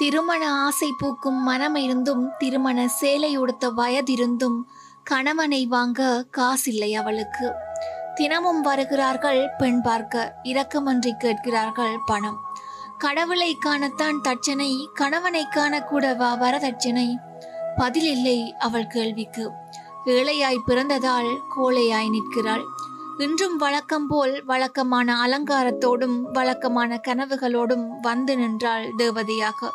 திருமண ஆசை பூக்கும் மனம் இருந்தும் திருமண சேலை உடுத்த வயதிருந்தும் கணவனை வாங்க காசில்லை அவளுக்கு. தினமும் வருகிறார்கள் பெண் பார்க்க இரக்கமன்றி கேட்கிறார்கள் பணம். கடவுளை காணத்தான் தட்சணை கணவனை காணக்கூடவா வரதட்சணை? பதில் இல்லை அவள் கேள்விக்கு. ஏழையாய் பிறந்ததால் கோழையாய் நிற்கிறாள். இன்றும் வழக்கம் போல் வழக்கமான அலங்காரத்தோடும் வழக்கமான கனவுகளோடும் வந்து நின்றாள் தேவதையாக.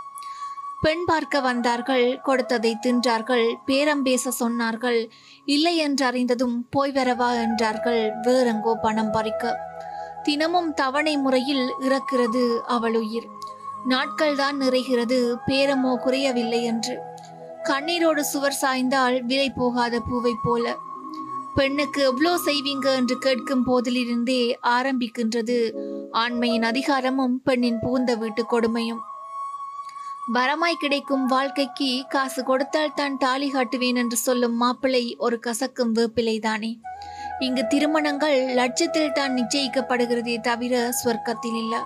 பெண் பார்க்க வந்தார்கள் கொடுத்ததை தின்றார்கள் பேரம் பேச சொன்னார்கள். இல்லை என்றறிந்ததும் போய் வரவா என்றார்கள் வேறெங்கோ பணம் பறிக்க. தினமும் தவணை முறையில் இறக்கிறது அவள் உயிர். நாட்கள்தான் நிறைகிறது பேரமோ குறையவில்லை என்று. கண்ணீரோடு சுவர் சாய்ந்தால் விலை போகாத பூவை போல. பெண்ணுக்கு எவ்வளோ செய்வீங்க என்று கேட்கும் போதிலிருந்தே ஆரம்பிக்கின்றது. ஆண்மையின் அதிகாரமும் பெண்ணின் புகுந்த வீட்டு கொடுமையும். வரமாய் கிடைக்கும் வாழ்க்கைக்கு காசு கொடுத்தால் தான் தாலி காட்டுவேன் என்று சொல்லும் மாப்பிள்ளை ஒரு கசக்கும் வேப்பிலைதானே. இங்கு திருமணங்கள் லட்சத்தில் தான் நிச்சயிக்கப்படுகிறதே தவிர சொர்க்கத்தில் இல்ல.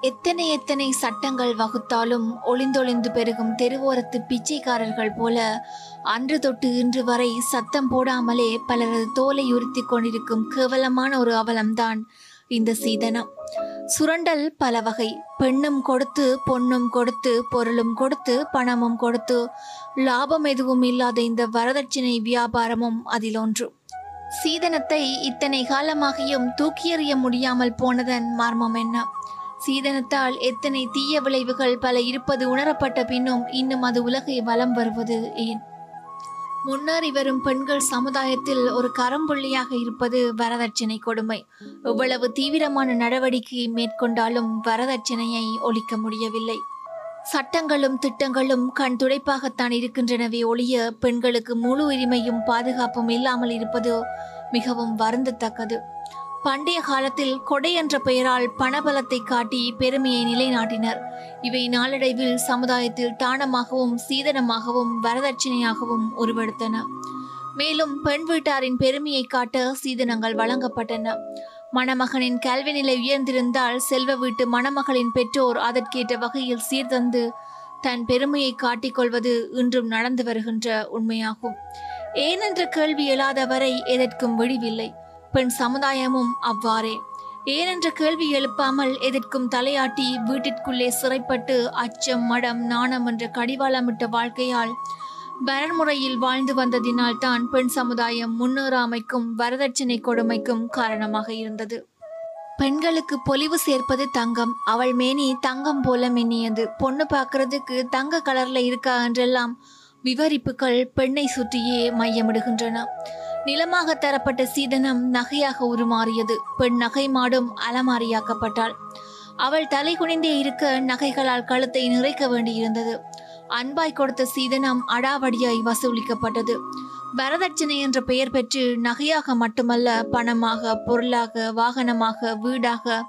எத்தனை எத்தனை சட்டங்கள் வகுத்தாலும் ஒளிந்தொளிந்து பெருகும் தெருவோரத்து பிச்சைக்காரர்கள் போல அன்று தொட்டு இன்று வரை சத்தம் போடாமலே பலரது தோலை உறுத்தி கொண்டிருக்கும் கேவலமான ஒரு அவலம்தான் இந்த சீதனம். சுரண்டல் பல வகை. பெண்ணும் கொடுத்து பொண்ணும் கொடுத்து பொருளும் கொடுத்து பணமும் கொடுத்து லாபம் எதுவும் இல்லாத இந்த வரதட்சணை வியாபாரமும் அதில் ஒன்று. சீதனத்தை இத்தனை காலமாகியும் தூக்கியறிய முடியாமல் போனதன் மர்மம் என்ன? சீதனத்தால் எத்தனை தீய விளைவுகள் பல இருப்பது உணரப்பட்ட பின்னும் இன்னும் அது உலகை வலம் வருவது ஏன்? முன்னேறி வரும் பெண்கள் சமுதாயத்தில் ஒரு கரம்புள்ளியாக இருப்பது வரதட்சணை கொடுமை. எவ்வளவு தீவிரமான நடவடிக்கையை மேற்கொண்டாலும் வரதட்சணையை ஒழிக்க முடியவில்லை. சட்டங்களும் திட்டங்களும் கண் துடைப்பாகத்தான் இருக்கின்றனவே ஒழிய பெண்களுக்கு முழு உரிமையும் பாதுகாப்பும் இல்லாமல் இருப்பது மிகவும் வருந்தத்தக்கது. பண்டைய காலத்தில் கொடை என்ற பெயரால் பணபலத்தை காட்டி பெருமையை நிலைநாட்டினர். இவை நாளடைவில் சமுதாயத்தில் தானமாகவும் சீதனமாகவும் வரதட்சணையாகவும் உருவெடுத்தன. மேலும் பெண் வீட்டாரின் பெருமையை காட்ட சீதனங்கள் வழங்கப்பட்டன. மணமகனின் கல்வி நிலை உயர்ந்திருந்தால் செல்வ வீட்டு மணமகளின் பெற்றோர் அதற்கேற்ற வகையில் சீர்தந்து தன் பெருமையை காட்டிக்கொள்வது இன்றும் நடந்து வருகின்ற உண்மையாகும். ஏனென்ற கேள்வி எழாதவரை எதற்கும் விடிவில்லை பெண் சமுதாயமும் அவ்வாறே. ஏனென்ற கேள்வி எழுப்பாமல் எதிர்க்கும் தலையாட்டி வீட்டிற்குள்ளே சிறைப்பட்டு அச்சம் மடம் நாணம் என்ற கடிவாளமிட்ட வாழ்க்கையால் வரன்முறையில் வாழ்ந்து வந்ததினால்தான் பெண் சமுதாயம் முன்னேறாமைக்கும் வரதட்சணை கொடுமைக்கும் காரணமாக இருந்தது. பெண்களுக்கு பொலிவு சேர்ப்பது தங்கம் அவள் மேனி தங்கம் போல மின்னியது. பொண்ணு பார்க்கறதுக்கு தங்க கலர்ல இருக்கா என்றெல்லாம் விவரிப்புகள் பெண்ணை சுற்றியே மையமிடுகின்றன. நிலமாக தரப்பட்ட சீதனம் நகையாக உருமாறியது. பெண் நகை மாடும் அலமாரியாக்கப்பட்டாள். அவள் தலை குனிந்தே இருக்க நகைகளால் கழுத்தை நிறைக்க வேண்டியிருந்தது. அன்பாய் கொடுத்த சீதனம் அடாவடியாய் வசூலிக்கப்பட்டது. வரதட்சணை என்ற பெயர் பெற்று நகையாக மட்டுமல்ல பணமாக பொருளாக வாகனமாக வீடாக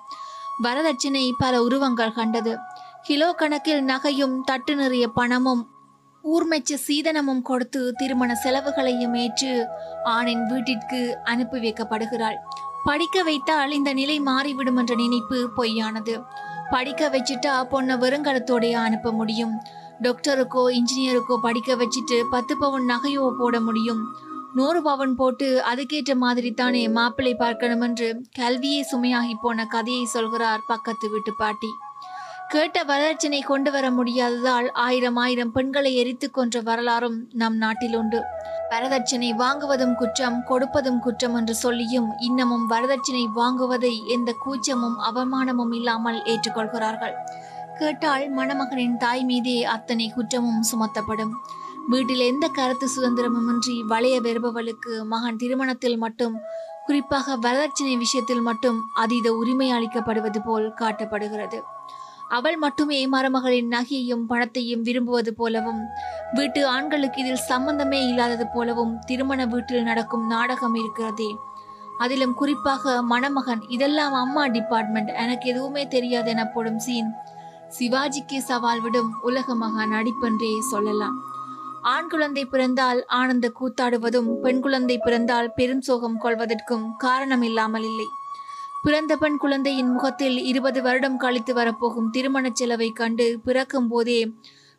வரதட்சணை பல உருவங்கள் கண்டது. கிலோ கணக்கில் நகையும் தட்டு நிறைய பணமும் ஊர்மெச்ச சீதனமும் கொடுத்து திருமண செலவுகளையும் ஏற்று ஆணின் வீட்டிற்கு அனுப்பி வைக்கப்படுகிறாள். படிக்க வைத்தால் இந்த நிலை மாறிவிடும் என்ற நினைப்பு பொய்யானது. படிக்க வச்சுட்டா பொண்ணை வெறுங்கலத்தோடைய அனுப்ப முடியும். டாக்டருக்கோ இன்ஜினியருக்கோ படிக்க வச்சுட்டு பத்து பவுன் நகையோ போட முடியும். நூறு பவுன் போட்டு அதுக்கேற்ற மாதிரி தானே மாப்பிள்ளை பார்க்கணும் என்று கல்வியே சுமையாகி போன கதையை சொல்கிறார் பக்கத்து வீட்டு பாட்டி. கேட்ட வரதட்சணை கொண்டு வர முடியாததால் ஆயிரம் ஆயிரம் பெண்களை எரித்து கொன்ற வரலாறும் நம் நாட்டில் உண்டு. வரதட்சணை வாங்குவதும் குற்றம் கொடுப்பதும் குற்றம் என்று சொல்லியும் இன்னமும் வரதட்சணை வாங்குவதை எந்த கூச்சமும் அவமானமும் இல்லாமல் ஏற்றுக்கொள்கிறார்கள். கேட்டால் மணமகனின் தாய் மீதே அத்தனை குற்றமும் சுமத்தப்படும். வீட்டில் எந்த கருத்து சுதந்திரமுமின்றி வளைய வருபவளுக்கு மகன் திருமணத்தில் மட்டும் குறிப்பாக வரதட்சணை விஷயத்தில் மட்டும் அதீத உரிமை அளிக்கப்படுவது போல் காட்டப்படுகிறது. அவள் மட்டுமே மருமகளின் நகையையும் பணத்தையும் விரும்புவது போலவும் வீட்டு ஆண்களுக்கு இதில் சம்பந்தமே இல்லாதது போலவும் திருமண வீட்டில் நடக்கும் நாடகம் இருக்கிறதே. அதிலும் குறிப்பாக மணமகன் இதெல்லாம் அம்மா டிபார்ட்மெண்ட் எனக்கு எதுவுமே தெரியாது எனப்படும் சீன். சிவாஜிக்கு சவால் விடும் உலக மகா நடிப்பென்றே சொல்லலாம். ஆண் குழந்தை பிறந்தால் ஆனந்த கூத்தாடுவதும் பெண் குழந்தை பிறந்தால் பெரும் சோகம் கொள்வதற்கும் காரணம் இல்லாமல் இல்லை. பிறந்த பெண் குழந்தையின் முகத்தில் இருபது வருடம் கழித்து வரப்போகும் திருமணச் செலவை கண்டு பிறக்கும் போதே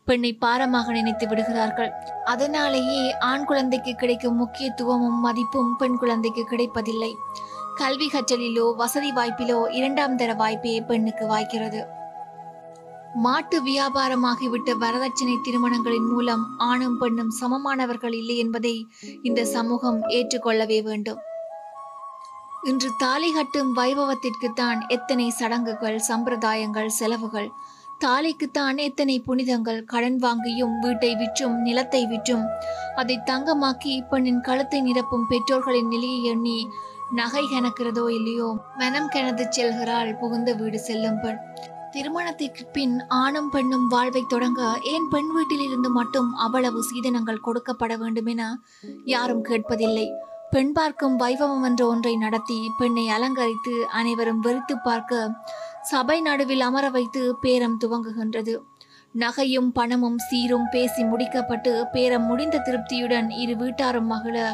பெண்ணை பாரமாக நினைத்து விடுகிறார்கள். அதனாலேயே ஆண் குழந்தைக்கு கிடைக்கும் முக்கியத்துவமும் மதிப்பும் பெண் குழந்தைக்கு கிடைப்பதில்லை. கல்வி கற்றலிலோ வசதி வாய்ப்பிலோ இரண்டாம் தர வாய்ப்பே பெண்ணுக்கு வாய்க்கிறது. மாட்டு வியாபாரமாகிவிட்ட வரதட்சணை திருமணங்களின் மூலம் ஆணும் பெண்ணும் சமமானவர்கள் இல்லை என்பதை இந்த சமூகம் ஏற்றுக்கொள்ளவே வேண்டும். இன்று தாலி கட்டும் வைபவத்திற்குத்தான் எத்தனை சடங்குகள் சம்பிரதாயங்கள் செலவுகள். தாலிக்குத்தான் எத்தனை புனிதங்கள் கடன் வாங்கியும் வீட்டை விற்றும் நிலத்தை விற்றும். அதை தங்கமாக்கி பெண்ணின் கழுத்தை நிரப்பும் பெற்றோர்களின் நிலையை எண்ணி நகை கணக்கிறதோ இல்லையோ மனம் கெனது செல்கிறாள் புகுந்த வீடு செல்லும் பெண். திருமணத்திற்கு பின் ஆணும் பெண்ணும் வாழ்வை தொடங்க ஏன் பெண் வீட்டிலிருந்து மட்டும் அவ்வளவு சீதனங்கள் கொடுக்கப்பட வேண்டும் என யாரும் கேட்பதில்லை. பெண் பார்க்கும் வைபவம் என்ற ஒன்றை நடத்தி பெண்ணை அலங்கரித்து அனைவரும் வெறித்து பார்க்க சபை நடுவில் அமர வைத்து பேரம் துவங்குகின்றது. நகையும் பணமும் சீரும் பேசி முடிக்கப்பட்டு பேரம் முடிந்த திருப்தியுடன் இரு வீட்டாரும் மகள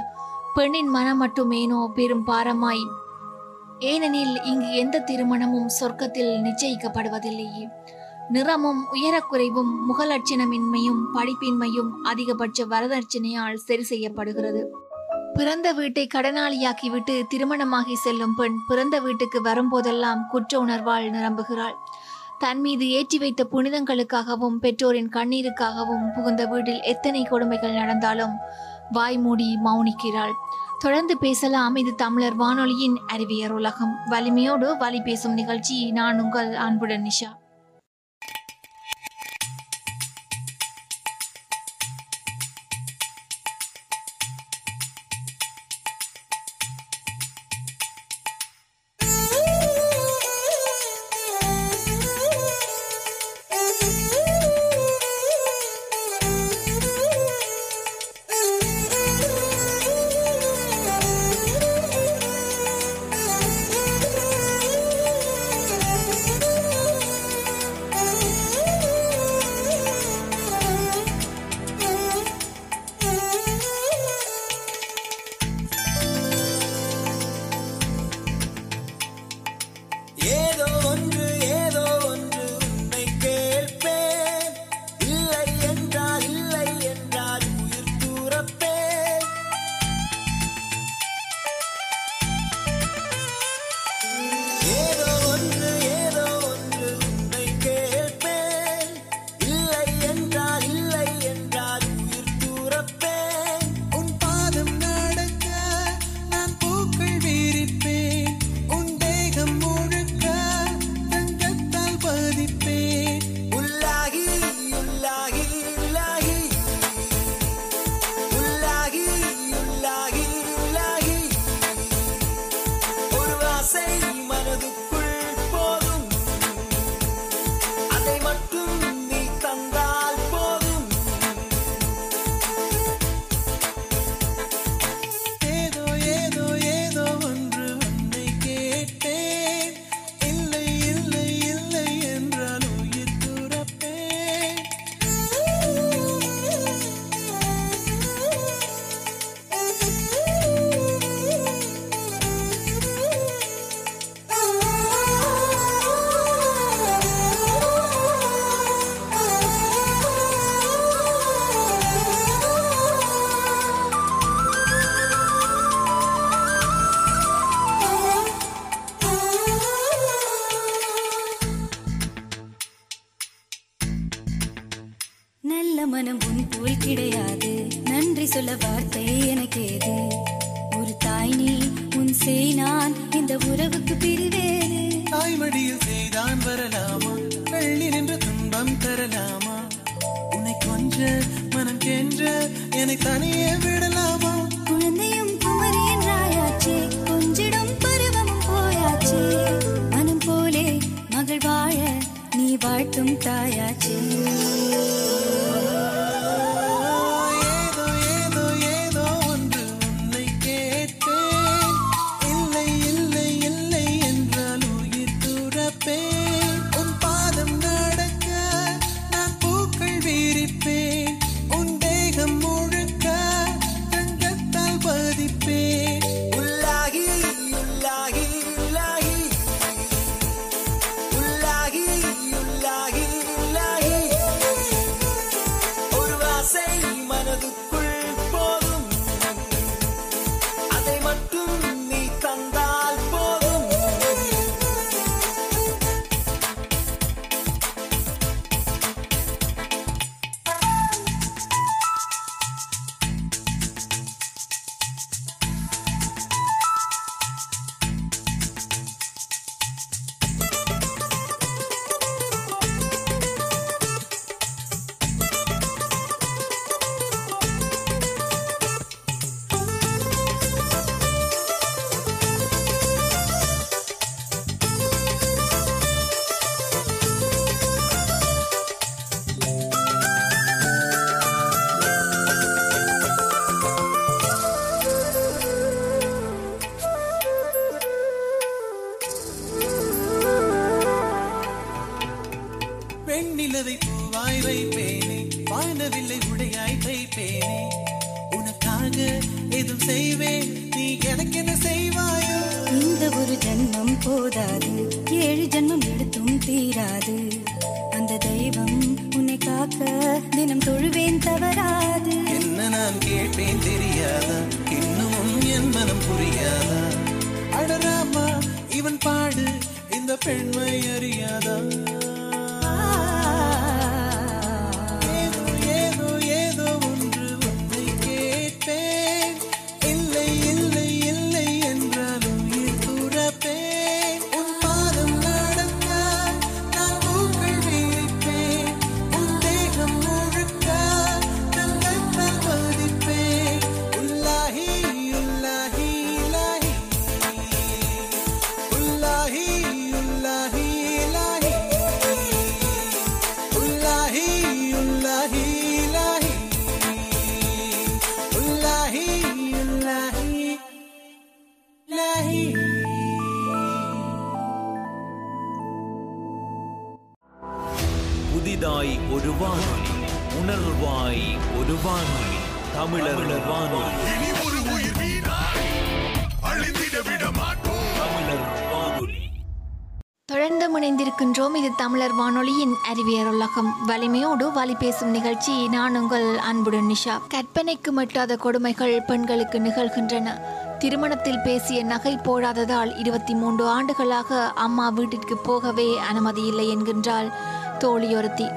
பெண்ணின் மனம் மட்டுமேனோ பெரும் பாரமாய். ஏனெனில் இங்கு எந்த திருமணமும் சொர்க்கத்தில் நிச்சயிக்கப்படுவதில்லையே நிறமும் உயரக்குறைவும் முகலட்சணமின்மையும் படிப்பின்மையும் அதிகபட்ச வரதட்சணையால் சரி செய்யப்படுகிறது. பிறந்த வீட்டை கடனாளியாக்கிவிட்டு திருமணமாகி செல்லும் பெண் பிறந்த வீட்டுக்கு வரும்போதெல்லாம் குற்ற உணர்வால் நிரம்புகிறாள். தன் மீது ஏற்றி வைத்த புனிதங்களுக்காகவும் பெற்றோரின் கண்ணீருக்காகவும் புகுந்த வீட்டில் எத்தனை கொடுமைகள் நடந்தாலும் வாய் மூடி மௌனிக்கிறாள். தொடர்ந்து பேசலாம். இது தமிழர் வானொலியின் அறிவியர் உலகம். வலிமையோடு வலி பேசும் நிகழ்ச்சி. நான் உங்கள் அன்புடன் நிஷா. தமிழர் வானொலியின் அறிவியல் உலகம் வலிமையோடு வழி பேசும் நிகழ்ச்சி. நான் உங்கள் அன்புடன் நிஷா. கற்பனைக்கு மட்டாத கொடுமைகள் பெண்களுக்கு நிகழ்கின்றன. திருமணத்தில் பேசிய நகை போடாததால் இருபத்தி மூன்று ஆண்டுகளாக அம்மா வீட்டிற்கு போகவே அனுமதி இல்லை என்கின்றாள் தோழியொருத்தி.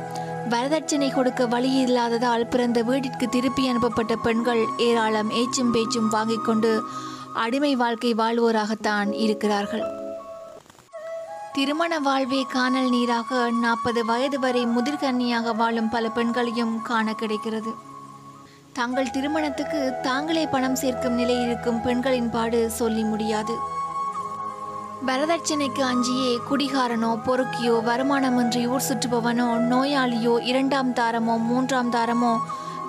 வரதட்சணை கொடுக்க வழி இல்லாததால் பிறந்த வீட்டிற்கு திருப்பி அனுப்பப்பட்ட பெண்கள் ஏராளம். ஏச்சும் பேச்சும் வாங்கிக் கொண்டு அடிமை வாழ்க்கை வாழ்வோராகத்தான் இருக்கிறார்கள். திருமண வாழ்வே காணல் நீராக நாற்பது வயது வரை முதிர்கன்னியாக வாழும் பல பெண்களையும் காண கிடைக்கிறது. தங்கள் திருமணத்துக்கு தாங்களே பணம் சேர்க்கும் நிலையில் இருக்கும் பெண்களின் பாடு சொல்லி முடியாது. வரதட்சணைக்கு அஞ்சியே குடிகாரனோ பொறுக்கியோ வருமானமின்றி ஊர் சுற்றுபவனோ நோயாளியோ இரண்டாம் தாரமோ மூன்றாம் தாரமோ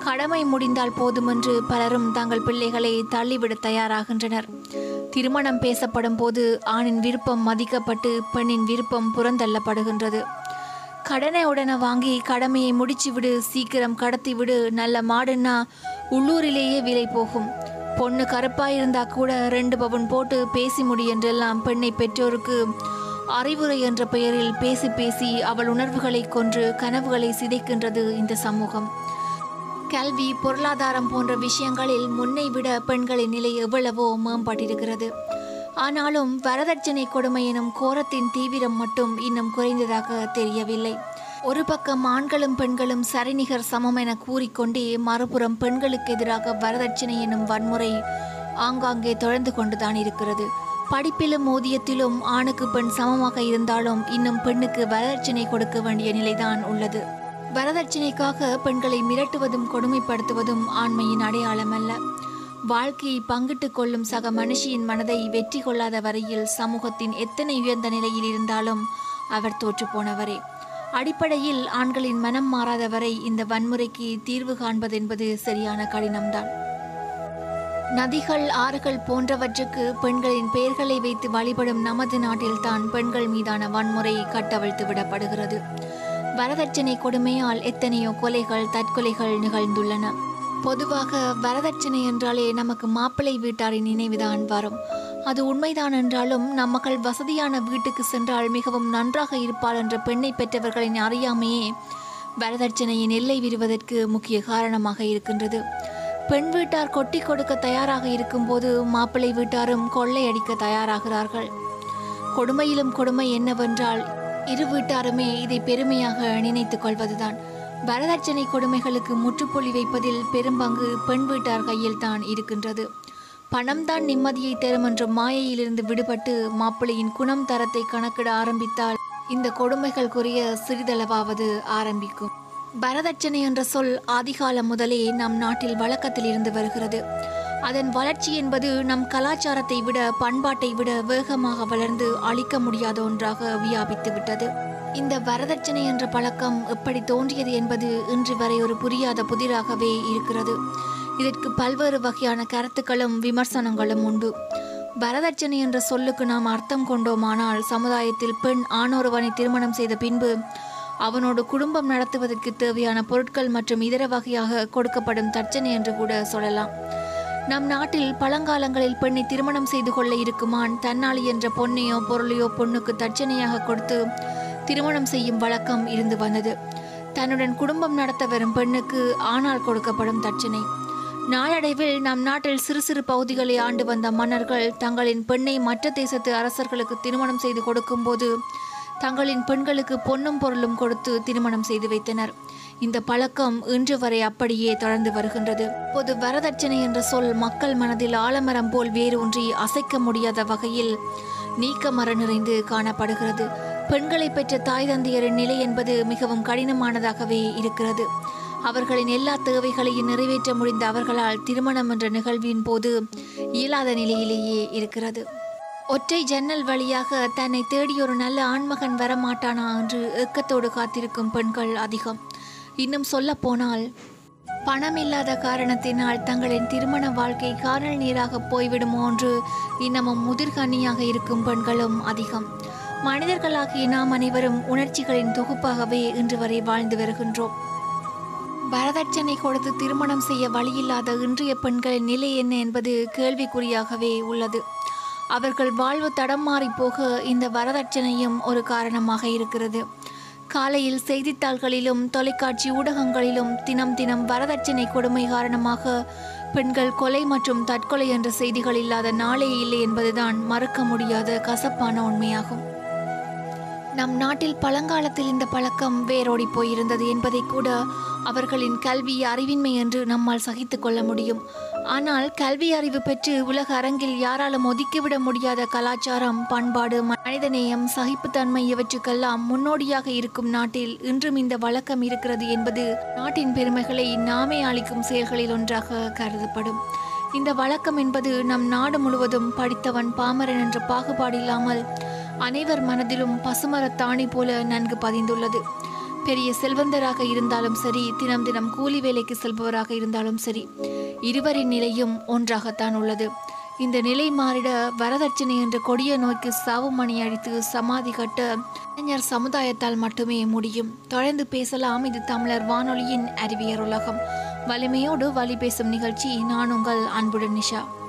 கடமை முடிந்தால் போதுமென்று பலரும் தங்கள் பிள்ளைகளை தள்ளிவிட தயாராகின்றனர். திருமணம் பேசப்படும் போது ஆணின் விருப்பம் மதிக்கப்பட்டு பெண்ணின் விருப்பம் புறந்தள்ளப்படுகின்றது. கடனை உடனே வாங்கி கடமையை முடிச்சு விடு சீக்கிரம் கடத்தி விடு நல்ல மாடுன்னா உள்ளூரிலேயே விலை போகும். பொண்ணு கருப்பாயிருந்தா கூட ரெண்டு பவன் போட்டு பேசி முடி என்றெல்லாம் பெண்ணை பெற்றோருக்கு அறிவுரை என்ற பெயரில் பேசி பேசி அவள் உணர்வுகளை கொன்று கனவுகளை சிதைக்கின்றது இந்த சமூகம். கல்வி பொருளாதாரம் போன்ற விஷயங்களில் முன்னை விட பெண்களின் நிலை எவ்வளவோ மேம்பட்டிருக்கிறது. ஆனாலும் வரதட்சணை கொடுமை எனும் கோரத்தின் தீவிரம் மட்டும் இன்னும் குறைந்ததாக தெரியவில்லை. ஒரு பக்கம் ஆண்களும் பெண்களும் சரிநிகர் சமம் என கூறிக்கொண்டே மறுபுறம் பெண்களுக்கு எதிராக வரதட்சணை எனும் வன்முறை ஆங்காங்கே தொடர்ந்து கொண்டுதான் இருக்கிறது. படிப்பிலும் ஊதியத்திலும் ஆணுக்கு பெண் சமமாக இருந்தாலும் இன்னும் பெண்ணுக்கு வரதட்சணை கொடுக்க வேண்டிய நிலைதான் உள்ளது. வரதட்சணைக்காக பெண்களை மிரட்டுவதும் கொடுமைப்படுத்துவதும் ஆண்மையின் அடையாளம் அல்ல. வாழ்க்கையை பங்கிட்டுக் கொள்ளும் சக மனுஷியின் மனதை வெற்றி கொள்ளாத வரையில் சமூகத்தின் எத்தனை உயர்ந்த நிலையில் இருந்தாலும் அவர் தோற்று போனவரே. அடிப்படையில் ஆண்களின் மனம் மாறாத வரை இந்த வன்முறைக்கு தீர்வு காண்பதென்பது சரியான கடினம்தான். நதிகள் ஆறுகள் போன்றவற்றுக்கு பெண்களின் பெயர்களை வைத்து வழிபடும் நமது நாட்டில்தான் பெண்கள் மீதான வன்முறை கட்டவிழ்த்து விடப்படுகிறது. வரதட்சணை கொடுமையால் எத்தனையோ கொலைகள் தற்கொலைகள் நிகழ்ந்துள்ளன. பொதுவாக வரதட்சணை என்றாலே நமக்கு மாப்பிள்ளை வீட்டாரின் நினைவுதான் வரும். அது உண்மைதான் என்றாலும் நம் மகள் வசதியான வீட்டுக்கு சென்றால் மிகவும் நன்றாக இருப்பாள் என்ற பெண்ணை பெற்றவர்களின் அறியாமையே வரதட்சணையின் எல்லை விரிவதற்கு முக்கிய காரணமாக இருக்கின்றது. பெண் வீட்டார் கொட்டி கொடுக்க தயாராக இருக்கும்போது மாப்பிள்ளை வீட்டாரும் கொள்ளையடிக்க தயாராகிறார்கள். கொடுமையிலும் கொடுமை என்னவென்றால் இரு வீட்டாருமே இதை பெருமையாக நினைத்துக் கொள்வதுதான். வரதட்சணை கொடுமைகளுக்கு முற்றுப்புள்ளி வைப்பதில் பெரும்பங்கு பெண் வீட்டார் கையில் தான் இருக்கின்றது. பணம்தான் நிம்மதியை தரும் என்ற மாயையிலிருந்து விடுபட்டு மாப்பிள்ளையின் குணம் தரத்தை கணக்கிட ஆரம்பித்தால் இந்த கொடுமைகளுக்குரிய சிறிதளவாவது ஆரம்பிக்கும். வரதட்சணை என்ற சொல் ஆதிகாலம் முதலே நம் நாட்டில் வழக்கத்தில் இருந்து வருகிறது. அதன் வளர்ச்சி என்பது நம் கலாச்சாரத்தை விட பண்பாட்டை விட வேகமாக வளர்ந்து அழிக்க முடியாத ஒன்றாக வியாபித்து விட்டது. இந்த வரதட்சணை என்ற பழக்கம் எப்படி தோன்றியது என்பது இன்று வரை ஒரு புரியாத புதிராகவே இருக்கிறது. இதற்கு பல்வேறு வகையான கருத்துக்களும் விமர்சனங்களும் உண்டு. வரதட்சணை என்ற சொல்லுக்கு நாம் அர்த்தம் கொண்டோமானால் சமுதாயத்தில் பெண் ஆணொருவனை திருமணம் செய்த பின்பு அவனோடு குடும்பம் நடத்துவதற்கு தேவையான பொருட்கள் மற்றும் இதர வகையாக கொடுக்கப்படும் தட்சணை என்று கூட சொல்லலாம். நம் நாட்டில் பழங்காலங்களில் பெண்ணை திருமணம் செய்து கொள்ள இருக்குமான் தன்னாளி என்ற பொன்னையோ பொருளையோ பொண்ணுக்கு தட்சணையாக கொடுத்து திருமணம் செய்யும் வழக்கம் இருந்து வந்தது. தன்னுடன் குடும்பம் நடத்த வரும் பெண்ணுக்கு ஆனால் கொடுக்கப்படும் தட்சணை. நாளடைவில் நம் நாட்டில் சிறு சிறு பகுதிகளை ஆண்டு வந்த மன்னர்கள் தங்களின் பெண்ணை மற்ற தேசத்து அரசர்களுக்கு திருமணம் செய்து கொடுக்கும்போது தங்களின் பெண்களுக்கு பொன்னும் பொருளும் கொடுத்து திருமணம் செய்து வைத்தனர். இந்த பழக்கம் இன்று வரை அப்படியே தொடர்ந்து வருகின்றது. பொது வரதட்சணை என்ற சொல் மக்கள் மனதில் ஆலமரம் போல் வேறு ஒன்றி அசைக்க முடியாத வகையில் நீக்கமர நிறைந்து காணப்படுகிறது. பெண்களை பெற்ற தாய் தந்தையரின் நிலை என்பது மிகவும் கடினமானதாகவே இருக்கிறது. அவர்களின் எல்லா தேவைகளையும் நிறைவேற்ற முடிந்த அவர்களால் திருமணம் என்ற நிகழ்வின் போது இயலாத நிலையிலேயே இருக்கிறது. ஒற்றை ஜன்னல் வழியாக தன்னை தேடி ஒரு நல்ல ஆண்மகன் வரமாட்டானா என்று ஏக்கத்தோடு காத்திருக்கும் பெண்கள் அதிகம். இன்னும் சொல்ல போனால் பணம் இல்லாத காரணத்தினால் தங்களின் திருமண வாழ்க்கை காணல் நீராக போய்விடுமோ என்று இன்னமும் முதிர்கனியாக இருக்கும் பெண்களும் அதிகம். மனிதர்களாகிய நாம் அனைவரும் உணர்ச்சிகளின் தொகுப்பாகவே இன்று வரை வாழ்ந்து வருகின்றோம். வரதட்சணை கொடுத்து திருமணம் செய்ய வழியில்லாத இன்றைய பெண்களின் நிலை என்ன என்பது கேள்விக்குறியாகவே உள்ளது. அவர்கள் வாழ்வு தடம் மாறி போக இந்த வரதட்சணையும் ஒரு காரணமாக இருக்கிறது. காலையில் செய்தித்தாள்களிலும் தொலைக்காட்சி ஊடகங்களிலும் தினம் தினம் வரதட்சணை கொடுமை காரணமாக பெண்கள் கொலை மற்றும் தற்கொலை என்ற செய்திகள் இல்லாத நாளே இல்லை என்பதுதான் மறுக்க முடியாத கசப்பான உண்மையாகும். நம் நாட்டில் பழங்காலத்தில் இந்த பழக்கம் வேரோடி போயிருந்தது என்பதை கூட அவர்களின் கல்வி அறிவின்மை என்று நம்மால் சகித்து கொள்ள முடியும். ஆனால் கல்வி அறிவு பெற்று உலக அரங்கில் யாராலும் ஒதுக்கிவிட முடியாத கலாச்சாரம் பண்பாடு மனிதநேயம் சகிப்புத்தன்மை இவற்றுக்கெல்லாம் முன்னோடியாக இருக்கும் நாட்டில் இன்றும் இந்த வழக்கம் இருக்கிறது என்பது நாட்டின் பெருமைகளை நாமே அளிக்கும் செயல்களில் ஒன்றாக கருதப்படும். இந்த வழக்கம் என்பது நம் நாடு முழுவதும் படித்தவன் பாமரன் என்ற பாகுபாடு இல்லாமல் அனைவர் மனதிலும் பசுமரத் தாணி போல நன்கு பதிந்துள்ளது. பெரிய செல்வந்தராக இருந்தாலும் சரி தினம் தினம் கூலி வேலைக்கு செல்பவராக இருந்தாலும் சரி இருவரின் நிலையும் ஒன்றாகத்தான் உள்ளது. இந்த நிலை மாறிட வரதட்சணை என்ற கொடிய நோய்க்கு சாவு மணி அடித்து சமாதி கட்ட இளைஞர் சமுதாயத்தால் மட்டுமே முடியும். தொடர்ந்து பேசலாம் இது தமிழர் வானொலியின் அறிவியர் உலகம். வலிமையோடு வழி பேசும் நிகழ்ச்சி நான் உங்கள் அன்புடன் நிஷா.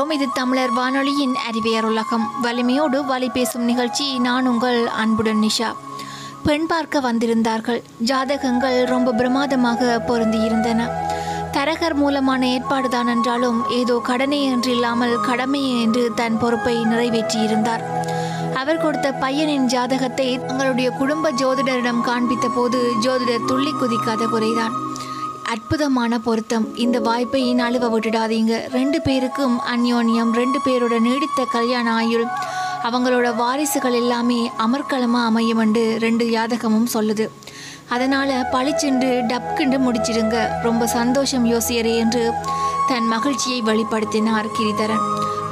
இணைந்திருக்கின்றோம் இது தமிழர் வானொலியின் அறிவியர் உலகம் வலிமையோடு வழி பேசும் நிகழ்ச்சி. நான் உங்கள் அன்புடன் நிஷா. பெண் பார்க்க வந்திருந்தார்கள். ஜாதகங்கள் ரொம்ப பிரமாதமாக பொருந்தியிருந்தன. தரகர் மூலமான ஏற்பாடுதான் என்றாலும் ஏதோ கடனே என்று இல்லாமல் கடமையே என்று தன் பொறுப்பை நிறைவேற்றியிருந்தார். அவர் கொடுத்த பையனின் ஜாதகத்தை தங்களுடைய குடும்ப ஜோதிடரிடம் காண்பித்த போது ஜோதிடர் துள்ளி குதிக்காத குறைதான். அற்புதமான பொருத்தம். இந்த வாய்ப்பை நழுவ விட்டுடாதீங்க. ரெண்டு பேருக்கும் அந்யோன்யம் ரெண்டு பேரோட நீடித்த கல்யாண ஆயுள். அவங்களோட வாரிசுகள் எல்லாமே அமர்க்களமாக அமையும் என்று ரெண்டு யாதகமும் சொல்லுது. அதனால் பளிச்சென்று டப்குண்டு முடிச்சிடுங்க. ரொம்ப சந்தோஷம் யோசியரே என்று தன் மகிழ்ச்சியை வெளிப்படுத்தினார் கிரிதரன்.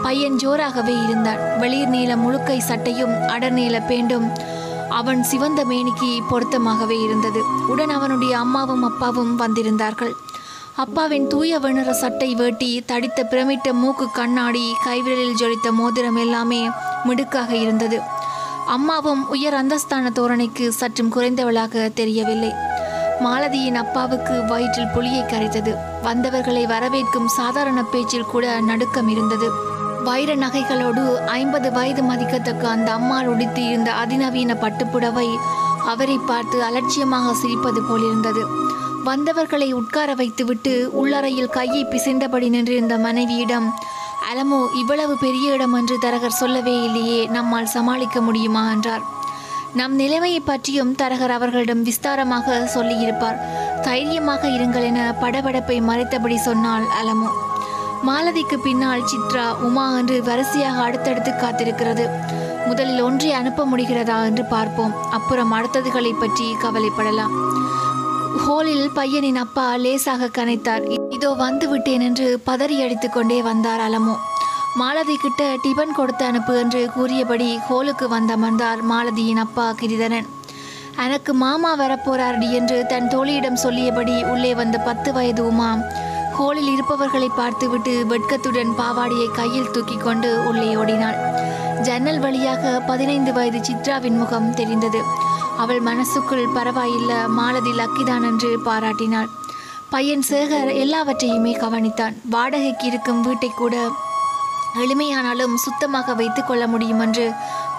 பையன் ஜோராகவே இருந்தான். வெளிர் நீல முழுக்கை சட்டையும் அடர் நீல பேண்டும் அவன் சிவந்த மேனிக்கு பொருத்தமாகவே இருந்தது. உடன் அவனுடைய அம்மாவும் அப்பாவும் வந்திருந்தார்கள். அப்பாவின் தூய வெண்ணிற சட்டை வேட்டி தடித்த பிரமிட்ட மூக்கு கண்ணாடி கைவிரலில் ஜொலித்த மோதிரம் எல்லாமே மிடுக்காக இருந்தது. அம்மாவும் உயர் அந்தஸ்தான தோரணைக்கு சற்றும் குறைந்தவளாக தெரியவில்லை. மாலதியின் அப்பாவுக்கு வயிற்றில் புலியை கரைத்தது. வந்தவர்களை வரவேற்கும் சாதாரண பேச்சில் கூட நடுக்கம் இருந்தது. வைர நகைகளோடு ஐம்பது வயது மதிக்கத்தக்க அந்த அம்மாள் உடுத்தி இருந்த அதிநவீன பட்டுப்புடவை அவரை பார்த்து அலட்சியமாக சிரிப்பது போலிருந்தது. வந்தவர்களை உட்கார வைத்துவிட்டு உள்ளறையில் கையை பிசைந்தபடி நின்றிருந்த மனைவியிடம் அலமோ இவ்வளவு பெரிய இடம் என்று தரகர் சொல்லவே இல்லையே நம்மால் சமாளிக்க முடியுமா? என்றார். நம் நிலைமையை பற்றியும் தரகர் அவர்களிடம் விஸ்தாரமாக சொல்லியிருப்பார். தைரியமாக இருங்கள் என படபடப்பை மறைத்தபடி சொன்னால் அலமோ. மாலதிக்கு பின்னால் சித்ரா உமா என்று வரிசையாக அடுத்தடுத்து காத்திருக்கிறது. முதலில் ஒன்றை அனுப்ப முடிகிறதா என்று பார்ப்போம். அப்புறம் அடுத்ததுகளை பற்றி கவலைப்படலாம். ஹோலில் பையனின் அப்பா லேசாக கனைத்தார். இதோ வந்து விட்டேன் என்று பதறி அடித்து கொண்டே வந்தார் அலமோ. மாலதி கிட்ட டிபன் கொடுத்து அனுப்பு என்று கூறியபடி ஹோலுக்கு வந்தமர்ந்தார் மாலதியின் அப்பா கிரிதரன் எனக்கு மாமா வரப்போறார்டி என்று தன் தோழியிடம் சொல்லியபடி உள்ளே வந்த பத்து வயது உமா ஹோலில் இருப்பவர்களை பார்த்துவிட்டு வெட்கத்துடன் பாவாடியை கையில் தூக்கி கொண்டு உள்ளே ஓடினாள். ஜன்னல் வழியாக பதினைந்து வயது சித்ராவின் முகம் தெரிந்தது. அவள் மனசுக்குள் பரவாயில்ல மாலதி லக்கிதான் என்று பாராட்டினாள். பையன் சேகர் எல்லாவற்றையுமே கவனித்தான். வாடகைக்கு இருக்கும் வீட்டை கூட எளிமையானாலும் சுத்தமாக வைத்துக்கொள்ள முடியும் என்று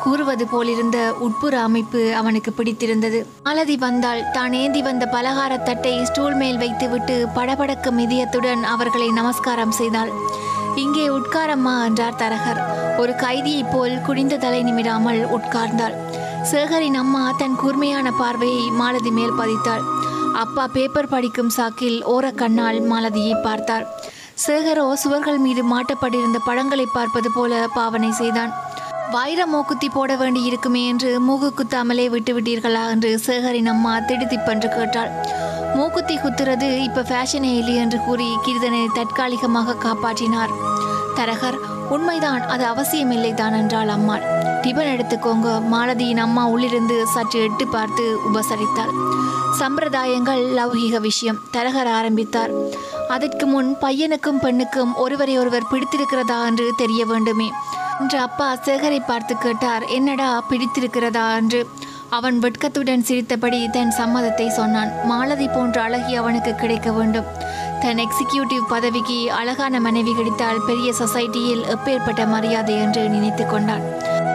கூறுவது போலிருந்த உட்புற அமைப்பு அவனுக்கு பிடித்திருந்தது. மாலதி வந்தால் தான் ஏந்தி வந்த பலகாரத் தட்டை ஸ்டூல் மேல் வைத்துவிட்டு படபடக்க மிதியத்துடன் அவர்களை நமஸ்காரம் செய்தாள். இங்கே உட்காரம்மா என்றார் தரகர். ஒரு கைதியைப் போல் குனிந்த தலை நிமிராமல் உட்கார்ந்தாள். சேகரின் அம்மா தன் கூர்மையான பார்வையை மாலதி மேல் பதித்தாள். அப்பா பேப்பர் படிக்கும் சாக்கில் ஓர கண்ணால் மாலதியை பார்த்தார். சேகரோ சுவர்கள் மீது மாட்டப்பட்டிருந்த படங்களை பார்ப்பது போல பாவனை செய்தான். வைர மூக்குத்தி போட வேண்டி இருக்குமே என்று மூக்கு குத்தாமலே விட்டு விட்டீர்களா என்று சேகரின் அம்மா திடுதிப்பென்று கேட்டாள். மூக்குத்தி குத்துறது இப்ப ஃபேஷனே இல்லை என்று கூறி கிருதனை தற்காலிகமாக காப்பாற்றினார். தரகர் உண்மைதான் அது அவசியமில்லை தான் என்றாள் அம்மாள். டிபன் எடுத்துக்கோங்க மாலதியின் அம்மா உள்ளிருந்து சற்று எட்டு பார்த்து உபசரித்தாள். சம்பிரதாயங்கள் லௌகீக விஷயம் தரகர் ஆரம்பித்தார். அதற்கு முன் பையனுக்கும் பெண்ணுக்கும் ஒருவரை ஒருவர் பிடித்திருக்கிறதா என்று தெரிய வேண்டுமே. என்று அப்பா சேகரை பார்த்து கேட்டார். என்னடா பிடித்திருக்கிறதா? என்று. அவன் வெட்கத்துடன் சிரித்தபடி தன் சம்மதத்தை சொன்னான். மாலதி போன்ற அழகி அவனுக்கு கிடைக்க வேண்டும். தன் எக்ஸிகியூட்டிவ் பதவிக்கு அழகான மனைவி கிடைத்தால் பெரிய சொசைட்டியில் எப்பேற்பட்ட மரியாதை என்று நினைத்து கொண்டான்.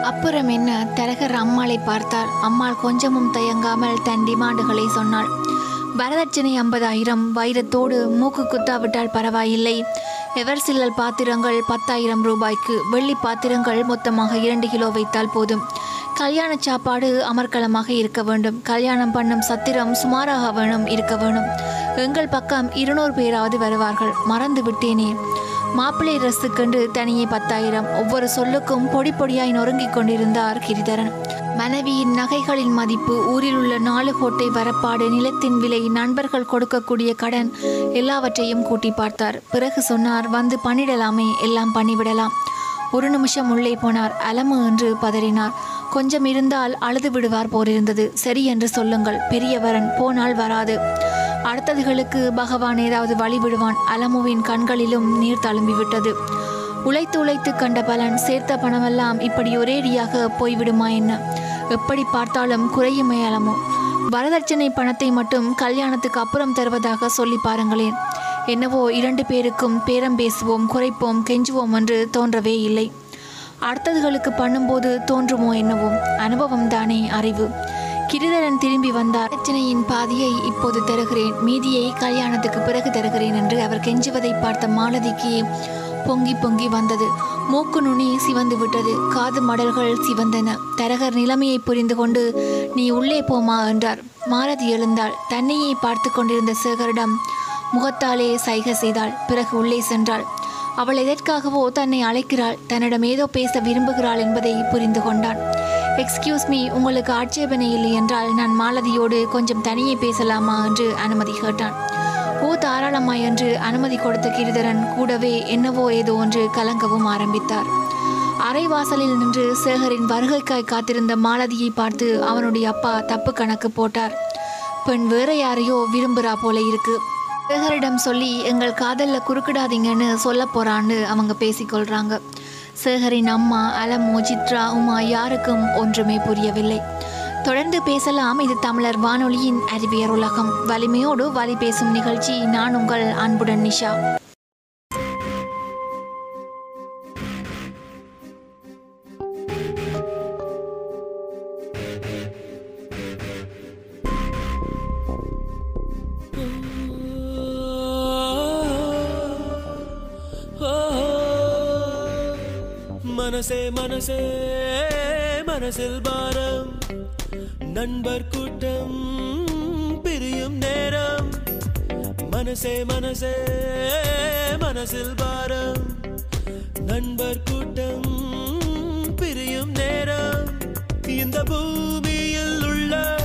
அப்புறம் என்ன? தரகர் அம்மாளை பார்த்தார். அம்மாள் கொஞ்சமும் தயங்காமல் தன் டிமாண்டுகளை சொன்னாள். வரதட்சணை ஐம்பதாயிரம். வைரத்தோடு மூக்கு குத்தாவிட்டால் பரவாயில்லை. எவர்சில்லல் பாத்திரங்கள் பத்தாயிரம் ரூபாய்க்கு வெள்ளி பாத்திரங்கள் மொத்தமாக இரண்டு கிலோ வைத்தால் போதும். கல்யாண சாப்பாடு அமர்க்களமாக இருக்க வேண்டும். கல்யாணம் பண்ணும் சத்திரம் சுமாராக வேணும் இருக்க வேணும். எங்கள் பக்கம் இருநூறு பேராவது வருவார்கள். மறந்து விட்டேனே. மாப்பிள்ளை ரசுக்கென்று தனியே பத்தாயிரம். ஒவ்வொரு சொல்லுக்கும் பொடி பொடியாய் நொறுங்கிக் கொண்டிருந்தார் கிரிதரன். மனைவியின் நகைகளின் மதிப்பு ஊரில் உள்ள நாலு கோட்டை வரப்பாடு நிலத்தின் விலை நண்பர்கள் கொடுக்கக்கூடிய கடன் எல்லாவற்றையும் கூட்டி பார்த்தார். பிறகு சொன்னார் வந்து பண்ணிடலாமே எல்லாம் பண்ணிவிடலாம் ஒரு நிமிஷம் உள்ளே போனார். அலமு என்று பதறினார். கொஞ்சம் இருந்தால் அழுது விடுவார் போலிருந்தது. சரி என்று சொல்லுங்கள் பெரியவரன் போனால் வராது. அடுத்ததுகளுக்கு பகவான் ஏதாவது வழி விடுவான். அலமுவின் கண்களிலும் நீர் தழும்பிவிட்டது. உழைத்து உழைத்து கண்ட பலன் சேர்த்த பணமெல்லாம் இப்படி ஒரேடியாக போய்விடுமா என்ன? எப்படி பார்த்தாலும் குறையுமே வரதட்சணை பணத்தை மட்டும் கல்யாணத்துக்கு அப்புறம் தருவதாக சொல்லி பாருங்களேன். என்னவோ இரண்டு பேருக்கும் பேரம் பேசுவோம் குறைப்போம் கெஞ்சுவோம் என்று தோன்றவே இல்லை. அடுத்ததுகளுக்கு பண்ணும்போது தோன்றுமோ என்னவோ? அனுபவம் தானே அறிவு. கிருதரன் திரும்பி வந்தார். பிரச்சனையின் பாதியை இப்போது தருகிறேன். மீதியை கல்யாணத்துக்கு பிறகு தருகிறேன் என்று அவர் கெஞ்சுவதை பார்த்த மாலதிக்கு பொங்கி பொங்கி வந்தது. மூக்கு நுனி சிவந்து விட்டது. காது மடல்கள் சிவந்தன. தரகர் நிலைமையை புரிந்து கொண்டு நீ உள்ளே போமா என்றார். மாலதி எழுந்தாள். தன்னையே பார்த்து கொண்டிருந்த சேகரிடம் முகத்தாலே சைகை செய்தாள். பிறகு உள்ளே சென்றாள். அவள் எதற்காகவோ தன்னை அழைக்கிறாள். தன்னிடம் ஏதோ பேச விரும்புகிறாள் என்பதை புரிந்து கொண்டான். எக்ஸ்கியூஸ் மீ உங்களுக்கு ஆட்சேபனை இல்லை என்றால் நான் மாலதியோடு கொஞ்சம் தனியே பேசலாமா? என்று அனுமதி கேட்டான். ஓ தாராளமாய் என்று அனுமதி கொடுத்த கிரிதரன் கூடவே என்னவோ ஏதோ ஒன்று கலங்கவும் ஆரம்பித்தார். அரைவாசலில் நின்று சேகரின் வருகைக்காய் காத்திருந்த மாலதியை பார்த்து அவனுடைய அப்பா தப்பு கணக்கு போட்டார். பெண் வேற யாரையோ விரும்புறா போல இருக்கு. சேகரிடம் சொல்லி எங்கள் காதலில் குறுக்கிடாதீங்கன்னு சொல்ல போறான்னு அவங்க பேசிக்கொள்றாங்க சேகரின் அம்மா அலமு சித்ரா உமா யாருக்கும் ஒன்றுமே புரியவில்லை. தொடர்ந்து பேசலாம். இது தமிழர் வானொலியின் அறிவியர் உலகம். வலிமையோடு வழி பேசும் நிகழ்ச்சி. நான் உங்கள் அன்புடன் நிஷா. மனசே மனசே மனசில் பாரம். நண்பர் கூட்டம் பிரியும் நேரம். மனசே மனசே மனசில் பாரம். நண்பர் கூட்டம் பிரியும் நேரம். இந்த பூமியில் உள்ள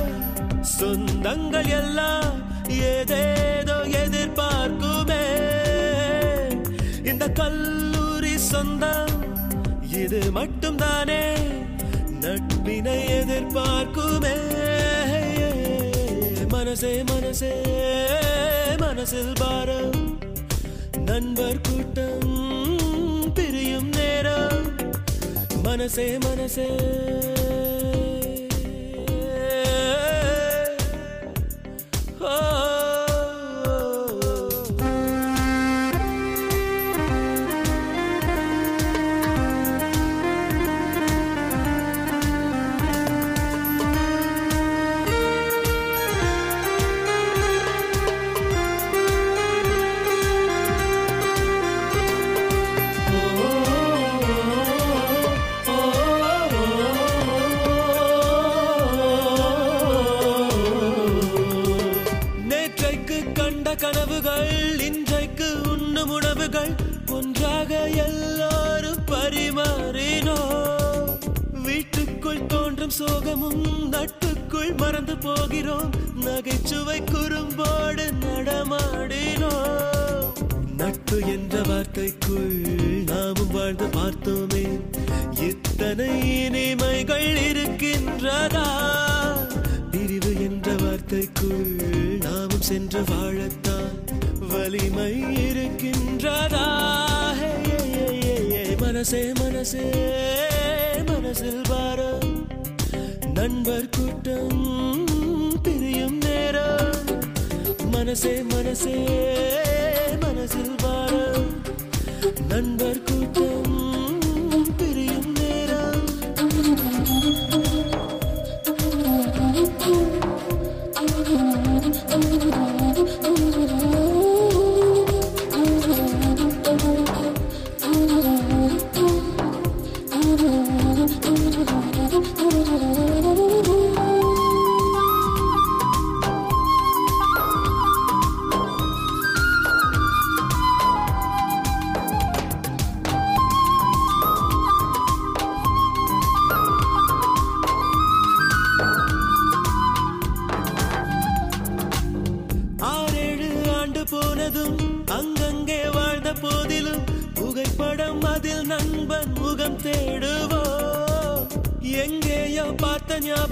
சொந்தங்கள் எல்லாம் ஏதேதோ எதிர்பார்க்குமே. இந்த கல்லூரி சொந்தம் இது மட்டும்தானே. வினை எதிர்பார்க்குமே. மனசே மனசே மனசில் பாரம். நண்பர் கூட்டம் பிரியும் நேரம். மனசே மனசே. உலகமும் நட்புக்குள் மறந்து போகிறோம். நகைச்சுவை குறும்போடு நடமாடினோம். நட்பு என்ற வார்த்தைக்குள் நாமும் வாழ்ந்து பார்த்தோமே. இத்தனை இனிமைகள் இருக்கின்றதா? பிரிவு என்ற வார்த்தைக்குள் நாமும் சென்று வாழத்தான். வலிமை இருக்கின்றதா? மனசே மனசே மனசில் பாரம் நண்பர் கூட்டம் பிரியும் நேரம். மனசே மனசே மனசில் வாரம் நண்பர் கூட்டம்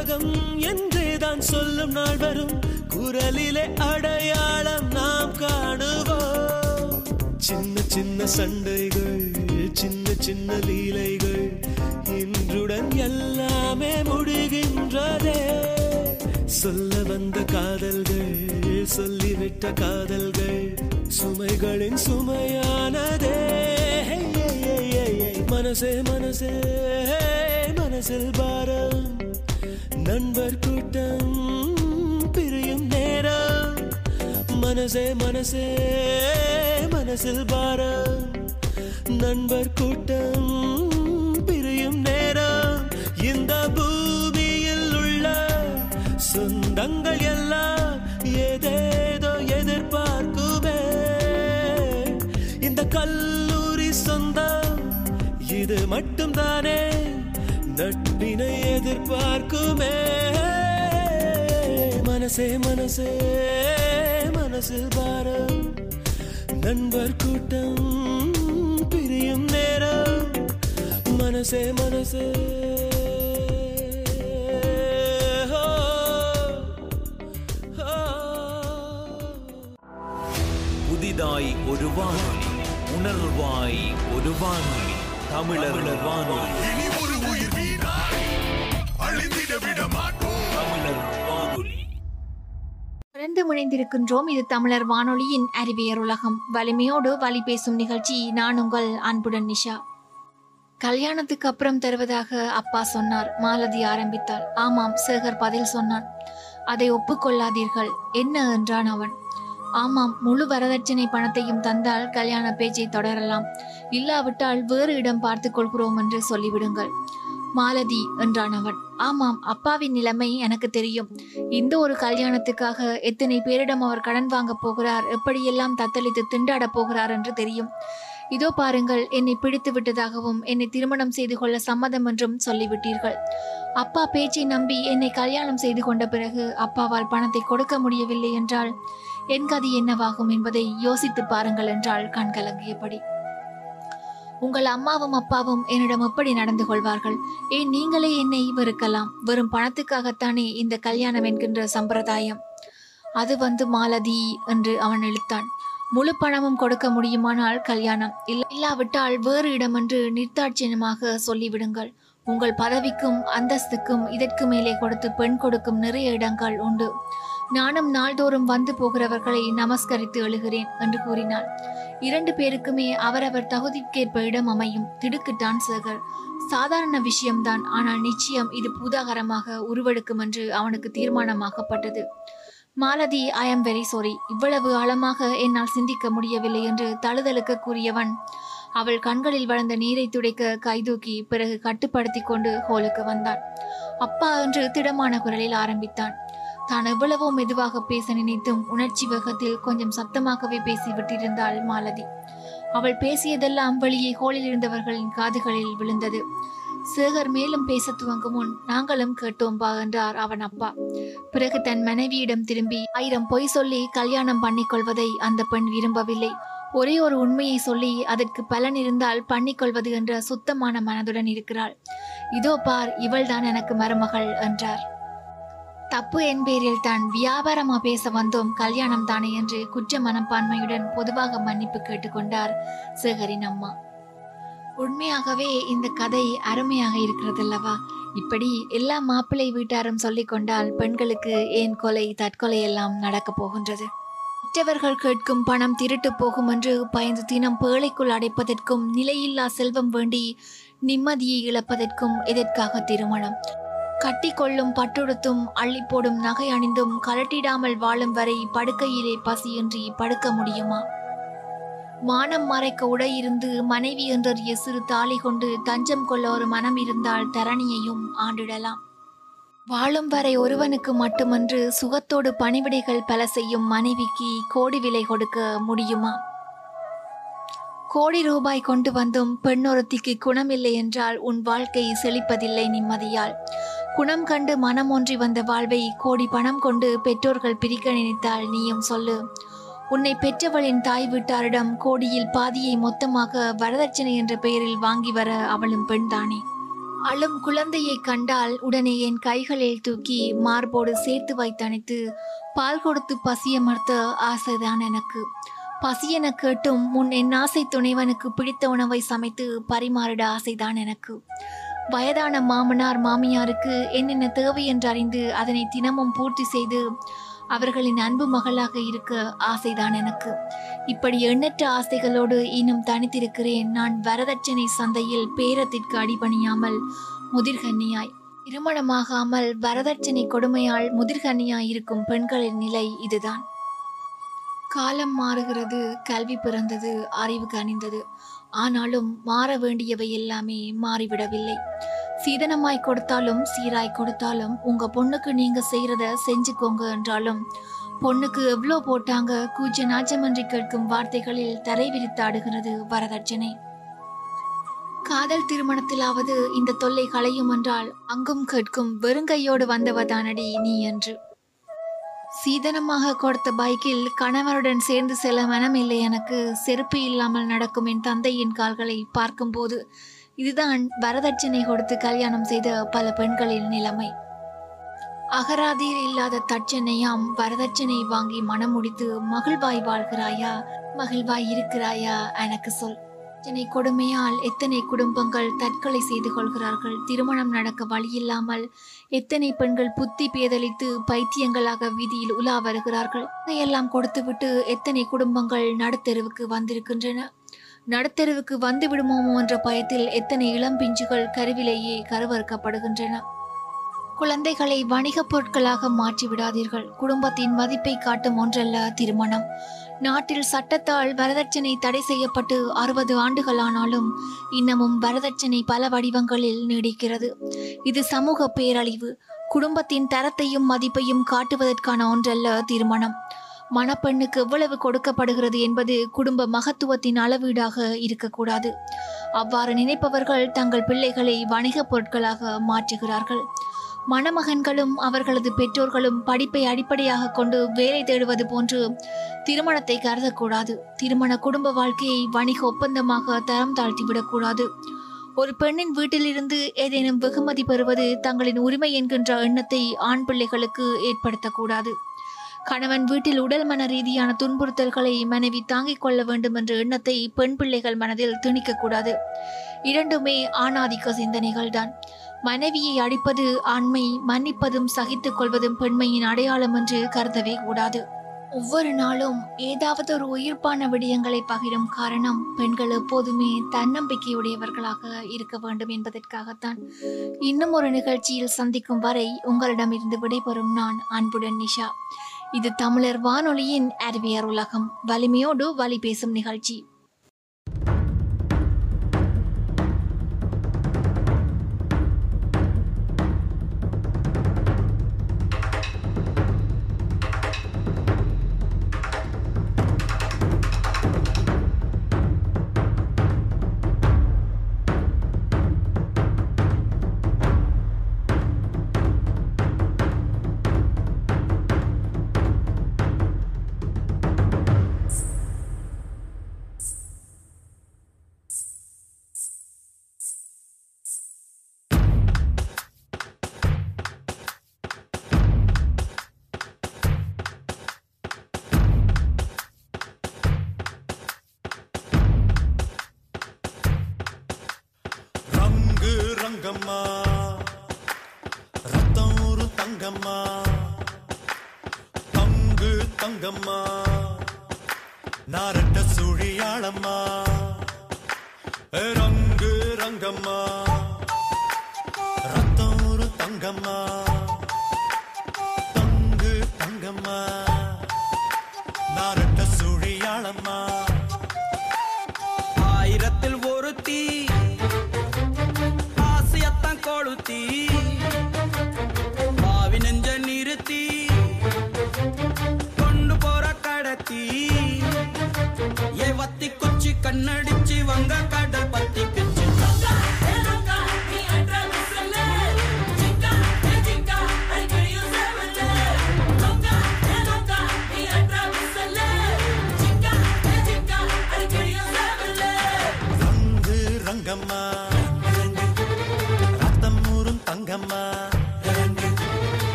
உலகம் என்றே தான் சொல்லும் நாள் வரும். குரலிலே அடையாளம் நாம் காணுவோம். சின்ன சின்ன சண்டைகள் சின்ன சின்ன லீலைகள் இன்றுடன் எல்லாமே முடிகின்றதே. சொல்ல வந்த காதல்கள் சொல்லிவிட்ட காதல்கள் சுமைகளின் சுமையானதே. மனசே மனசே மனசில் பாரம் நண்பர் கூட்டம் பிரியும் நேரம். மனசே மனசே மனசில் பாரம். நண்பர் கூட்டம் பிரியும் நேரம். இந்த பூமியில் உள்ள சொந்தங்கள் எல்லாம் ஏதேதோ எதிர்பார்க்குமே. இந்த கல்லூரி சொந்தம் இது மட்டும் தானே நட்பினை எதிர்பார்க்குமே. மனசே மனசே மனசில் பாரம். நண்பர் கூட்டம் பிரியும் நேரம். மனசே மனசே. புதிதாய் ஒரு வானொலி உணர்வாய் ஒரு வானொலி தமிழர் வானொலி. தொடர்ந்து முனைந்திருக்கின்றோம் இது தமிழர் வானொலியின் அறிவியர் உலகம். வலிமையோடு வழி பேசும் நிகழ்ச்சி. நான் உங்கள் அன்புடன் நிஷா. கல்யாணத்துக்கு அப்புறம் தருவதாக அப்பா சொன்னார். மாலதி ஆரம்பித்தாள். ஆமாம் சேகர் பதில் சொன்னான். அதை ஒப்புக்கொள்ளாதீர்கள். என்ன என்றான் அவன். ஆமாம் முழு வரதட்சணை பணத்தையும் தந்தால் கல்யாண பேச்சை தொடரலாம். இல்லாவிட்டால் வேறு இடம் பார்த்துக் கொள்கிறோம் என்று சொல்லிவிடுங்கள். மாலதி என்றான் அவன். ஆமாம் அப்பாவின் நிலைமை எனக்கு தெரியும். இந்த ஒரு கல்யாணத்துக்காக எத்தனை பேரிடம் அவர் கடன் வாங்க போகிறார் எப்படியெல்லாம் தத்தளித்து திண்டாடப் போகிறார் என்று தெரியும். இதோ பாருங்கள் என்னை பிடித்து விட்டதாகவும் என்னை திருமணம் செய்து கொள்ள சம்மதம் என்றும் சொல்லிவிட்டீர்கள். அப்பா பேச்சை நம்பி என்னை கல்யாணம் செய்து கொண்ட பிறகு அப்பாவால் பணத்தை கொடுக்க முடியவில்லை என்றால் என் கதி என்னவாகும் என்பதை யோசித்து பாருங்கள் என்றாள் கண்கலங்கியபடி. உங்கள் அம்மாவும் அப்பாவும் என்னிடம் எப்படி நடந்து கொள்வார்கள்? ஏன் நீங்களே என்னை இவருக்கலாம் வெறும் பணத்துக்காகத்தானே இந்த கல்யாணம் என்கின்ற சம்பிரதாயம்? அது வந்து மாலதி என்று அவன் இழுத்தான். முழு பணமும் கொடுக்க முடியுமானால் கல்யாணம். இல்ல இல்லாவிட்டால் வேறு இடமென்று நிர்தாட்சியமாக சொல்லிவிடுங்கள். உங்கள் பதவிக்கும் அந்தஸ்துக்கும் இதற்கு மேலே கொடுத்து பெண் கொடுக்கும் நிறைய இடங்கள் உண்டு. நானும் நாள்தோறும் வந்து போகிறவர்களை நமஸ்கரித்து எழுகிறேன் என்று கூறினாள் இரண்டு பேருக்குமே அவரவர் தகுதிக்கேற்ப இடம் அமையும். திடுக்கிட்டான் சேகர் சாதாரண விஷயம்தான். ஆனால் நிச்சயம் இது பூதாகரமாக உருவெடுக்கும் என்று அவனுக்கு தீர்மானமாக்கப்பட்டது. மாலதி ஐ ஆம் வெரி சாரி இவ்வளவு ஆழமாக என்னால் சிந்திக்க முடியவில்லை என்று தழுதலுக்கு கூறியவன் அவள் கண்களில் வளர்ந்த நீரை துடைக்க கைதூக்கி பிறகு கட்டுப்படுத்தி கொண்டு ஹோலுக்கு வந்தான். அப்பா என்று திடமான குரலில் ஆரம்பித்தான். தான் எவ்வளவோ மெதுவாக பேச நினைத்தும் உணர்ச்சி வேகத்தில் கொஞ்சம் சத்தமாகவே பேசிவிட்டிருந்தாள் மாலதி. அவள் பேசியதெல்லாம் வழியே ஹோலில் இருந்தவர்களின் காதுகளில் விழுந்தது. சேகர் மேலும் பேச துவங்கும் முன் நாங்களும் கேட்டோம் பா என்றார் அவன் அப்பா. பிறகு தன் மனைவியிடம் திரும்பி ஆயிரம் பொய் சொல்லி கல்யாணம் பண்ணிக்கொள்வதை அந்த பெண் விரும்பவில்லை. ஒரே ஒரு உண்மையை சொல்லி அதற்கு பலன் இருந்தால் பண்ணிக்கொள்வது என்ற சுத்தமான மனதுடன் இருக்கிறாள். இதோ பார் இவள்தான் எனக்கு மருமகள் என்றார். தப்பு என் பேரில் தான் வியாபாரமா பேச வந்தோம் கல்யாணம் தானே என்று குற்ற மனப்பான்மையுடன் பொதுவாக மன்னிப்பு கேட்டுக்கொண்டார் சேகரின் அம்மா. உண்மையாகவே இந்த கதை அருமையாக இருக்கிறதல்லவா? இப்படி எல்லா மாப்பிள்ளை வீட்டாரும் சொல்லிக் கொண்டால் பெண்களுக்கு ஏன் கொலை தற்கொலை எல்லாம் நடக்கப் போகின்றது? மற்றவர்கள் கேட்கும் பணம் திருட்டு போகும் என்று பயந்து தினம் பேழைக்குள் அடைப்பதற்கும் நிலையில்லா செல்வம் வேண்டி நிம்மதியை இழப்பதற்கும் எதற்காக திருமணம்? கட்டிக்கொள்ளும் பட்டுடுத்தும் அள்ளி போடும் நகை அணிந்தும் கலட்டிடாமல் வாழும் வரை படுக்கையிலே பசியின்றி படுக்க முடியுமா? மானம் மறைக்க உடை இருந்து மனைவி என்றறிய சிறு தாலி கொண்டு தஞ்சம் கொள்ள ஒரு மனம் இருந்தால் தரணியையும் ஆண்டிடலாம். வாழும் வரை ஒருவனுக்கு மட்டுமன்று சுகத்தோடு பணிவிடைகள் பல செய்யும் மனைவிக்கு கோடி விலை கொடுக்க முடியுமா? கோடி ரூபாய் கொண்டு வந்தும் பெண்ணொருத்திக்கு குணமில்லை என்றால் உன் வாழ்க்கை செழிப்பதில்லை நிம்மதியால். குணம் கண்டு மனம் ஒன்றி வந்த வாழ்வை கோடி பணம் கொண்டு பெற்றோர்கள் பிரிக்க நினைத்தால் நீயும் சொல்லு. உன்னை பெற்றவளின் தாய் வீட்டாரிடம் கோடியில் பாதியை மொத்தமாக வரதட்சணை என்ற பெயரில் வாங்கி வர அவளும் பெண்தானே அழும் குழந்தையை கண்டால் உடனே என் கைகளில் தூக்கி மார்போடு சேர்த்து வைத்தணைத்து பால் கொடுத்து பசியமர்த்த ஆசைதான் எனக்கு. பசியென கேட்டும் முன் என் ஆசை துணைவனுக்கு பிடித்த உணவை சமைத்து பரிமாறிட ஆசைதான் எனக்கு. வயதான மாமனார் மாமியாருக்கு என்னென்ன தேவை என்று அறிந்து அதனை தினமும் பூர்த்தி செய்து அவர்களின் அன்பு மகளாக இருக்க ஆசைதான் எனக்கு. இப்படி எண்ணற்ற ஆசைகளோடு இன்னும் தனித்திருக்கிறேன். நான் வரதட்சணை சந்தையில் பேரத்திற்கு அடிபணியாமல் முதிர்கன்னியாய். திருமணமாகாமல் வரதட்சணை கொடுமையால் முதிர்கன்னியாய் இருக்கும் பெண்களின் நிலை இதுதான். காலம் மாறுகிறது கல்வி பிறந்தது அறிவு கனிந்தது. ஆனாலும் மாற வேண்டியவை எல்லாமே மாறிவிடவில்லை. சீதனமாய் கொடுத்தாலும் சீராய் கொடுத்தாலும் உங்க பொண்ணுக்கு நீங்க செய்யறத செஞ்சுக்கோங்க என்றாலும் பொண்ணுக்கு எவ்வளோ போட்டாங்க கூச்ச நாச்சமன்றி கேட்கும் வார்த்தைகளில் தரை விரித்தாடுகிறது வரதட்சணை. காதல் திருமணத்திலாவது இந்த தொல்லை களையும் என்றால் அங்கும் கேட்கும் வெறுங்கையோடு வந்தவதானடி நீ என்று. சீதனமாக கொடுத்த பைக்கில் கணவருடன் சேர்ந்து செல்ல மனமில்லை. எனக்கு செருப்பு இல்லாமல் நடக்கும் என் தந்தையின் கால்களை பார்க்கும்போது இதுதான் வரதட்சணை கொடுத்து கல்யாணம் செய்த பல பெண்களின் நிலைமை. அகராதியில் இல்லாத தட்சணையாம் வரதட்சணை வாங்கி மனம் முடித்து மகிழ்வாய் வாழ்கிறாயா? மகிழ்வாய் இருக்கிறாயா? எனக்கு சொல். இத்தனை கொடுமையால் எத்தனை குடும்பங்கள் தற்கொலை செய்து கொள்கிறார்கள்? திருமணம் நடக்க வழியில்லாமல் எத்தனை பெண்கள் புத்தி பேதலித்து பைத்தியங்களாக வீதியில் உலா வருகிறார்கள்? இதையெல்லாம் கொடுத்துவிட்டு எத்தனை குடும்பங்கள் நடுத்தெருவுக்கு வந்திருக்கின்றன? நடுத்தெருவுக்கு வந்து விடுமோமோ என்ற பயத்தில் எத்தனை இளம்பிஞ்சுகள் கருவிலேயே கருவறுக்கப்படுகின்றன? குழந்தைகளை வணிகப் பொருட்களாக மாற்றி விடாதீர்கள். குடும்பத்தின் மதிப்பை காட்டும் ஒன்றல்ல திருமணம். நாட்டில் சட்டத்தால் வரதட்சணை தடை செய்யப்பட்டு அறுபது ஆண்டுகளானாலும் இன்னமும் வரதட்சணை பல வடிவங்களில் நீடிக்கிறது. இது சமூக பேரழிவு. குடும்பத்தின் தரத்தையும் மதிப்பையும் காட்டுவதற்கான ஒன்றல்ல திருமணம். மணப்பெண்ணுக்கு எவ்வளவு கொடுக்கப்படுகிறது என்பது குடும்ப மகத்துவத்தின் அளவீடாக இருக்கக்கூடாது. அவ்வாறு நினைப்பவர்கள் தங்கள் பிள்ளைகளை வணிகப் பொருட்களாக மாற்றுகிறார்கள். மணமகன்களும் அவர்களது பெற்றோர்களும் படிப்பை அடிப்படையாக கொண்டு வேலை தேடுவது போன்று திருமணத்தை கருதக்கூடாது. திருமண குடும்ப வாழ்க்கையை வணிக ஒப்பந்தமாக தரம் தாழ்த்திவிடக்கூடாது. ஒரு பெண்ணின் வீட்டிலிருந்து ஏதேனும் வெகுமதி பெறுவது தங்களின் உரிமை என்கின்ற எண்ணத்தை ஆண் பிள்ளைகளுக்கு ஏற்படுத்தக்கூடாது. கணவன் வீட்டில் உடல் மன ரீதியான துன்புறுத்தல்களை மனைவி தாங்கிக் கொள்ள வேண்டும் என்ற எண்ணத்தை பெண் பிள்ளைகள் மனதில் திணிக்கக்கூடாது. இரண்டுமே ஆணாதிக்க சிந்தனைகள்தான். மனைவியை அடிப்பது ஆண்மை மன்னிப்பதும் சகித்துக் கொள்வதும் பெண்மையின் அடையாளம் என்று கருதவே கூடாது. ஒவ்வொரு நாளும் ஏதாவது ஒரு உயிர்ப்பான விடயங்களை பகிரும் காரணம் பெண்கள் எப்போதுமே தன்னம்பிக்கையுடையவர்களாக இருக்க வேண்டும் என்பதற்காகத்தான். இன்னும் ஒரு நிகழ்ச்சியில் சந்திக்கும் வரை உங்களிடமிருந்து விடைபெறும் நான் அன்புடன் நிஷா. இது தமிழர் வானொலியின் அறிவியர் உலகம். வலிமையோடு வழி பேசும் நிகழ்ச்சி.